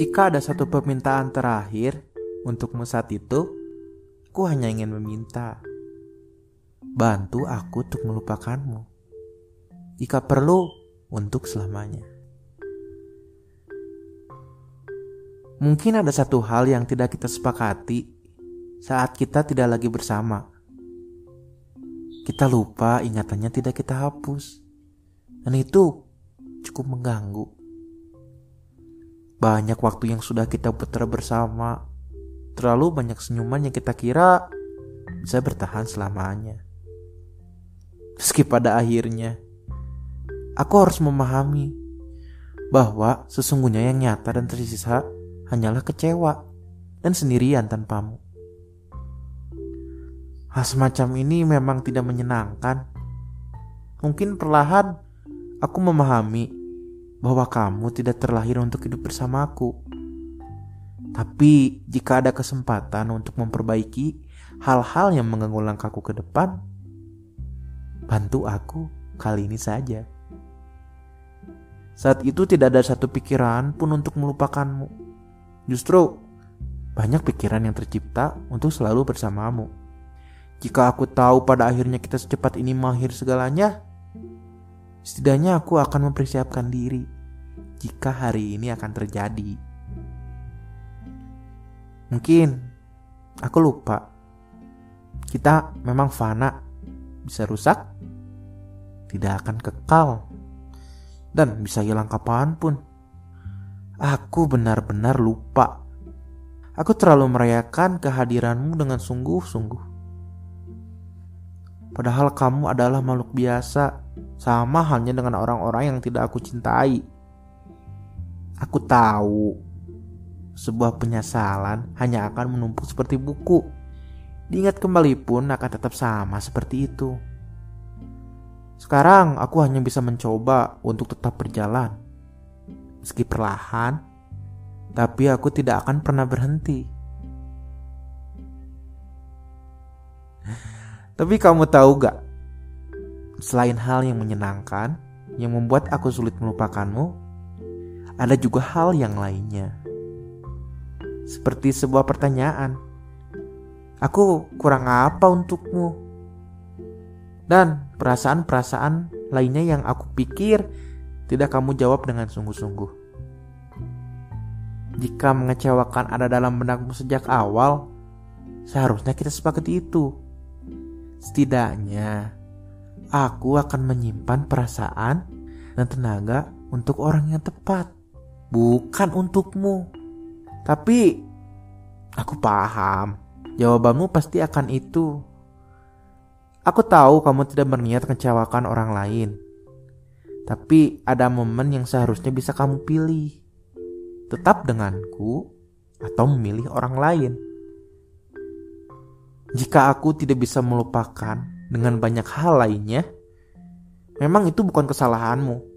Jika ada satu permintaan terakhir untukmu saat itu, aku hanya ingin meminta. Bantu aku untuk melupakanmu. Jika perlu, untuk selamanya. Mungkin ada satu hal yang tidak kita sepakati saat kita tidak lagi bersama. Kita lupa ingatannya tidak kita hapus. Dan itu cukup mengganggu. Banyak waktu yang sudah kita putar bersama. Terlalu banyak senyuman yang kita kira bisa bertahan selamanya. Meski pada akhirnya, aku harus memahami bahwa sesungguhnya yang nyata dan tersisa hanyalah kecewa dan sendirian tanpamu. Hal semacam ini memang tidak menyenangkan. Mungkin perlahan aku memahami bahwa kamu tidak terlahir untuk hidup bersamaku. Tapi jika ada kesempatan untuk memperbaiki hal-hal yang mengganggu langkahku ke depan, bantu aku kali ini saja. Saat itu tidak ada satu pikiran pun untuk melupakanmu. Justru banyak pikiran yang tercipta untuk selalu bersamamu. Jika aku tahu pada akhirnya kita secepat ini mahir segalanya, setidaknya aku akan mempersiapkan diri jika hari ini akan terjadi. Mungkin aku lupa. Kita memang fana, bisa rusak, tidak akan kekal, dan bisa hilang kapan pun. Aku benar-benar lupa. Aku terlalu merayakan kehadiranmu dengan sungguh-sungguh. Padahal kamu adalah makhluk biasa, sama halnya dengan orang-orang yang tidak aku cintai. Aku tahu sebuah penyesalan hanya akan menumpuk seperti buku. Diingat kembali pun akan tetap sama seperti itu. Sekarang aku hanya bisa mencoba untuk tetap berjalan. Meski perlahan, tapi aku tidak akan pernah berhenti. Tapi kamu tahu gak? Selain hal yang menyenangkan, yang membuat aku sulit melupakanmu, ada juga hal yang lainnya seperti sebuah pertanyaan. Aku kurang apa untukmu? Dan perasaan-perasaan lainnya yang aku pikir tidak kamu jawab dengan sungguh-sungguh. Jika mengecewakan ada dalam benakmu sejak awal, seharusnya kita sepakati itu. Setidaknya, aku akan menyimpan perasaan dan tenaga untuk orang yang tepat, bukan untukmu. Tapi aku paham, jawabanmu pasti akan itu. Aku tahu kamu tidak berniat kecewakan orang lain. Tapi ada momen yang seharusnya bisa kamu pilih. Tetap denganku atau memilih orang lain. Jika aku tidak bisa melupakan dengan banyak hal lainnya, memang itu bukan kesalahanmu.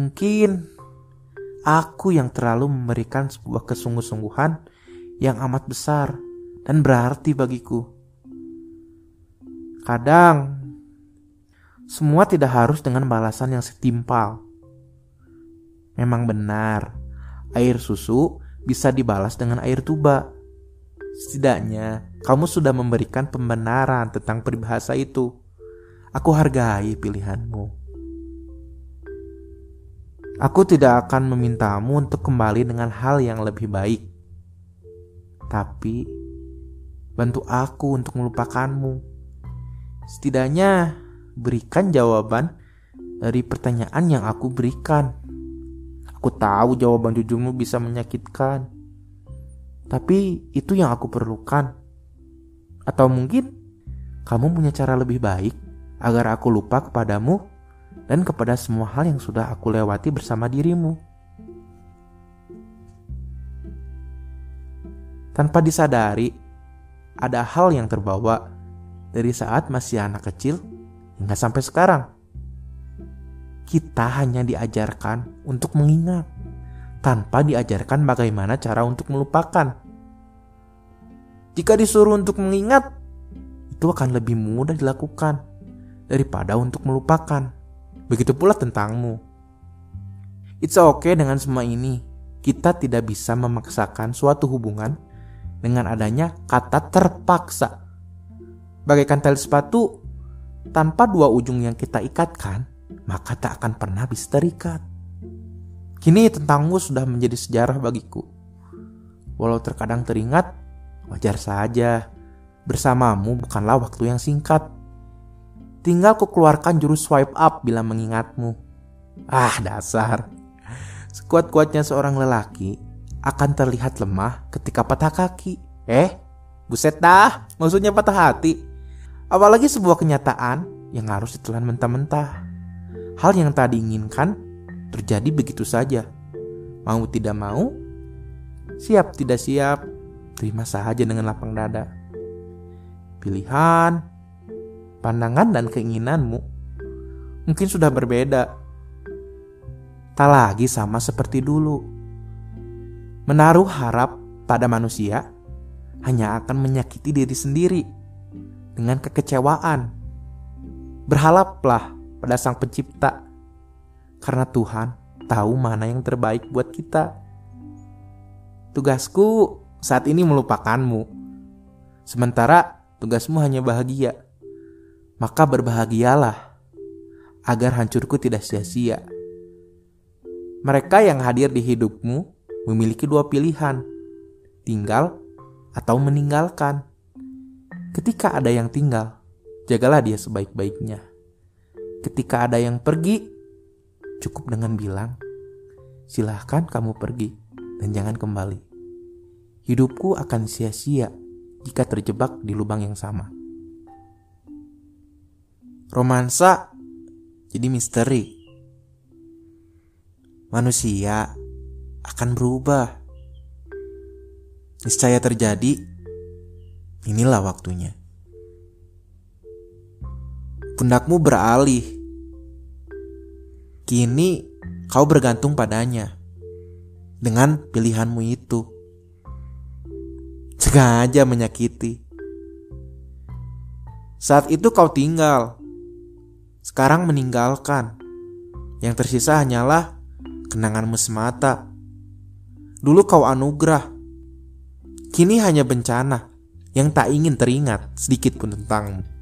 Mungkin Aku yang terlalu memberikan sebuah kesungguh-sungguhan yang amat besar dan berarti bagiku. Kadang, semua tidak harus dengan balasan yang setimpal. Memang benar, air susu bisa dibalas dengan air tuba. Setidaknya, kamu sudah memberikan pembenaran tentang peribahasa itu. Aku hargai pilihanmu. Aku tidak akan memintamu untuk kembali dengan hal yang lebih baik. Tapi, bantu aku untuk melupakanmu. Setidaknya, berikan jawaban dari pertanyaan yang aku berikan. Aku tahu jawaban jujurmu bisa menyakitkan. Tapi itu yang aku perlukan. Atau mungkin kamu punya cara lebih baik agar aku lupa kepadamu dan kepada semua hal yang sudah aku lewati bersama dirimu. Tanpa disadari, ada hal yang terbawa dari saat masih anak kecil hingga sampai sekarang. Kita hanya diajarkan untuk mengingat, tanpa diajarkan bagaimana cara untuk melupakan. Jika disuruh untuk mengingat, itu akan lebih mudah dilakukan daripada untuk melupakan. Begitu pula tentangmu. It's okay dengan semua ini. kita tidak bisa memaksakan suatu hubungan dengan adanya kata terpaksa. Bagaikan tali sepatu, tanpa dua ujung yang kita ikatkan, maka tak akan pernah bisa terikat. Kini tentangmu sudah menjadi sejarah bagiku. Walau terkadang teringat, wajar saja. Bersamamu bukanlah waktu yang singkat. Tinggal ku keluarkan jurus swipe up bila mengingatmu. Ah, dasar. Sekuat-kuatnya seorang lelaki akan terlihat lemah ketika patah kaki. Eh, buset dah, maksudnya patah hati. Apalagi sebuah kenyataan yang harus ditelan mentah-mentah. Hal yang tak diinginkan terjadi begitu saja. Mau tidak mau, siap tidak siap, terima saja dengan lapang dada. Pilihan, pandangan dan keinginanmu mungkin sudah berbeda. Tak lagi sama seperti dulu. Menaruh harap pada manusia hanya akan menyakiti diri sendiri dengan kekecewaan. Berhalaplah pada Sang Pencipta karena Tuhan tahu mana yang terbaik buat kita. Tugasku saat ini melupakanmu. Sementara tugasmu hanya bahagia. Maka berbahagialah agar hancurku tidak sia-sia. Mereka yang hadir di hidupmu memiliki dua pilihan. Tinggal atau meninggalkan. Ketika ada yang tinggal, jagalah dia sebaik-baiknya. Ketika ada yang pergi, Cukup dengan bilang, silahkan kamu pergi dan jangan kembali. Hidupku akan sia-sia jika terjebak di lubang yang sama. Romansa jadi misteri. Manusia akan berubah. Niscaya terjadi. Inilah waktunya. Pundakmu beralih Kini kau bergantung padanya dengan pilihanmu itu. Sengaja menyakiti. Saat itu kau tinggal, sekarang meninggalkan. Yang tersisa hanyalah kenanganmu semata. Dulu kau anugerah, kini hanya bencana yang tak ingin teringat sedikit pun tentangmu.